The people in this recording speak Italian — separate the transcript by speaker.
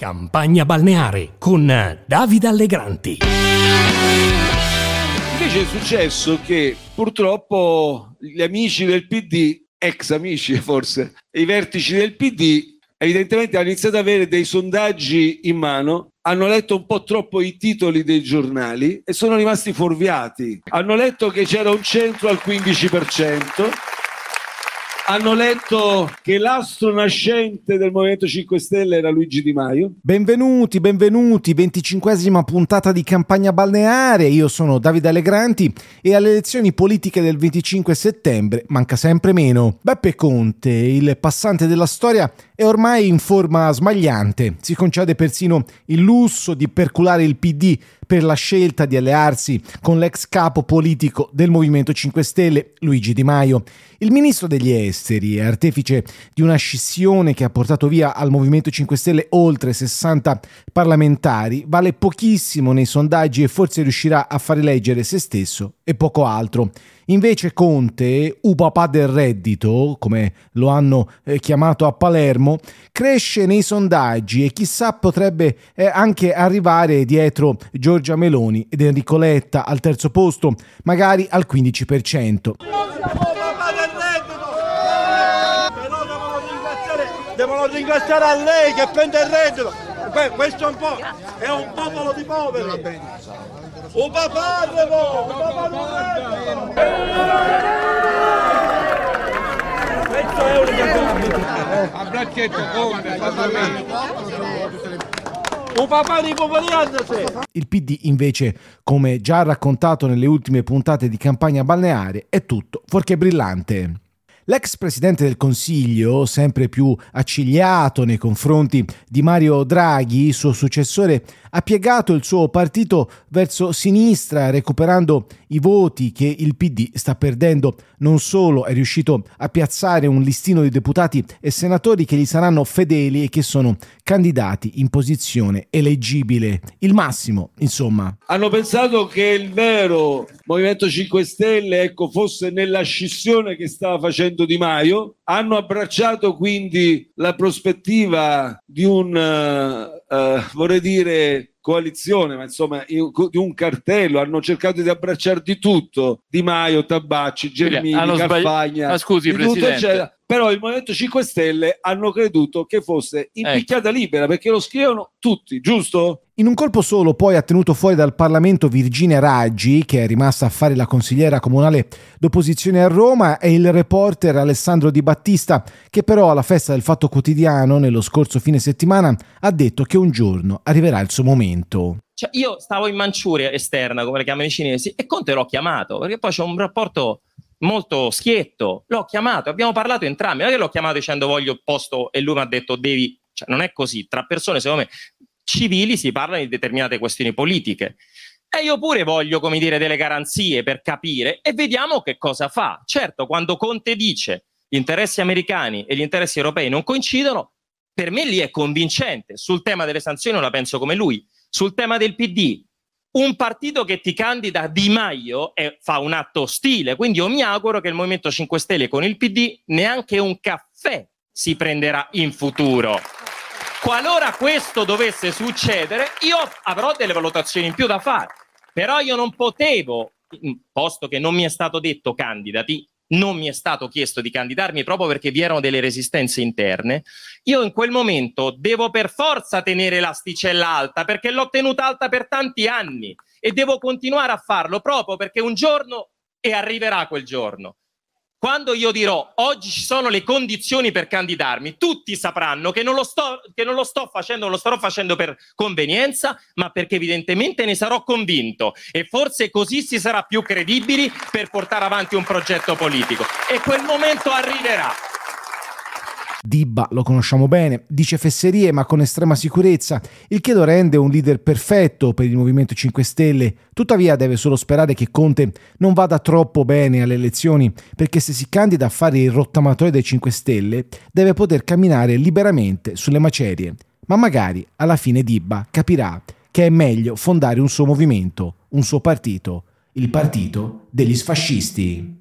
Speaker 1: Campagna balneare con Davide Allegranti.
Speaker 2: Invece è successo che purtroppo gli amici del PD, ex amici forse, i vertici del PD, evidentemente hanno iniziato ad avere dei sondaggi in mano, hanno letto un po' troppo i titoli dei giornali e sono rimasti fuorviati. Hanno letto che c'era un centro al 15% hanno letto che l'astro nascente del Movimento 5 Stelle era Luigi Di Maio.
Speaker 3: Benvenuti, benvenuti, venticinquesima puntata di campagna balneare. Io sono Davide Allegranti e alle elezioni politiche del 25 settembre manca sempre meno. Beppe Conte, il passante della storia, è ormai in forma smagliante. Si concede persino il lusso di perculare il PD per la scelta di allearsi con l'ex capo politico del Movimento 5 Stelle, Luigi Di Maio. Il ministro degli esteri artefice di una scissione che ha portato via al Movimento 5 Stelle oltre 60 parlamentari, vale pochissimo nei sondaggi e forse riuscirà a far eleggere se stesso e poco altro. Invece Conte, u papà del reddito, come lo hanno eh, chiamato a Palermo, cresce nei sondaggi e chissà potrebbe eh, anche arrivare dietro Giorgia Meloni ed Enrico Letta al terzo posto, magari al 15%.
Speaker 4: devono ringraziare a lei che prende il reddito. Questo è un po' è un popolo di poveri. Un papà devo, un papà di Questo è un A braccetto conte, un papà di poverino
Speaker 3: Il PD invece, come già raccontato nelle ultime puntate di campagna balneare, è tutto fuorché brillante. L'ex presidente del Consiglio, sempre più accigliato nei confronti di Mario Draghi, suo successore, ha piegato il suo partito verso sinistra, recuperando i voti che il PD sta perdendo. Non solo è riuscito a piazzare un listino di deputati e senatori che gli saranno fedeli e che sono candidati in posizione eleggibile. Il massimo, insomma.
Speaker 2: Hanno pensato che il vero Movimento 5 Stelle ecco, fosse nella scissione che stava facendo Di Maio. Hanno abbracciato quindi la prospettiva di un, uh, uh, vorrei dire, coalizione, ma insomma di un cartello, hanno cercato di abbracciare di tutto, Di Maio, Tabacci, Gelmini, Carfagna,
Speaker 5: ma scusi,
Speaker 2: tutto, però il Movimento 5 Stelle hanno creduto che fosse in ecco. picchiata libera perché lo scrivono tutti, giusto?
Speaker 3: In un colpo solo poi ha tenuto fuori dal Parlamento Virginia Raggi, che è rimasta a fare la consigliera comunale d'opposizione a Roma, e il reporter Alessandro Di Battista, che però alla festa del Fatto Quotidiano, nello scorso fine settimana, ha detto che un giorno arriverà il suo momento.
Speaker 5: Cioè, io stavo in Manciuria esterna, come le chiamano i cinesi, e Conte l'ho chiamato, perché poi c'è un rapporto molto schietto. L'ho chiamato, abbiamo parlato entrambi, non è che l'ho chiamato dicendo voglio posto e lui mi ha detto devi... Cioè, non è così, tra persone, secondo me, civili si parla di determinate questioni politiche. E io pure voglio, come dire, delle garanzie per capire e vediamo che cosa fa. Certo, quando Conte dice gli interessi americani e gli interessi europei non coincidono, per me lì è convincente. Sul tema delle sanzioni la penso come lui. Sul tema del PD, un partito che ti candida Di Maio è, fa un atto ostile. Quindi io mi auguro che il Movimento 5 Stelle con il PD neanche un caffè si prenderà in futuro. Qualora questo dovesse succedere, io avrò delle valutazioni in più da fare. Però io non potevo, posto che non mi è stato detto candidati, non mi è stato chiesto di candidarmi proprio perché vi erano delle resistenze interne, io in quel momento devo per forza tenere l'asticella alta perché l'ho tenuta alta per tanti anni e devo continuare a farlo proprio perché un giorno e arriverà quel giorno quando io dirò oggi ci sono le condizioni per candidarmi, tutti sapranno che non lo sto, non lo sto facendo, non lo starò facendo per convenienza, ma perché evidentemente ne sarò convinto e forse così si sarà più credibili per portare avanti un progetto politico. E quel momento arriverà.
Speaker 3: Dibba lo conosciamo bene, dice fesserie ma con estrema sicurezza, il che lo rende un leader perfetto per il Movimento 5 Stelle. Tuttavia deve solo sperare che Conte non vada troppo bene alle elezioni, perché se si candida a fare il rottamatore dei 5 Stelle, deve poter camminare liberamente sulle macerie. Ma magari alla fine Dibba capirà che è meglio fondare un suo movimento, un suo partito, il partito degli sfascisti.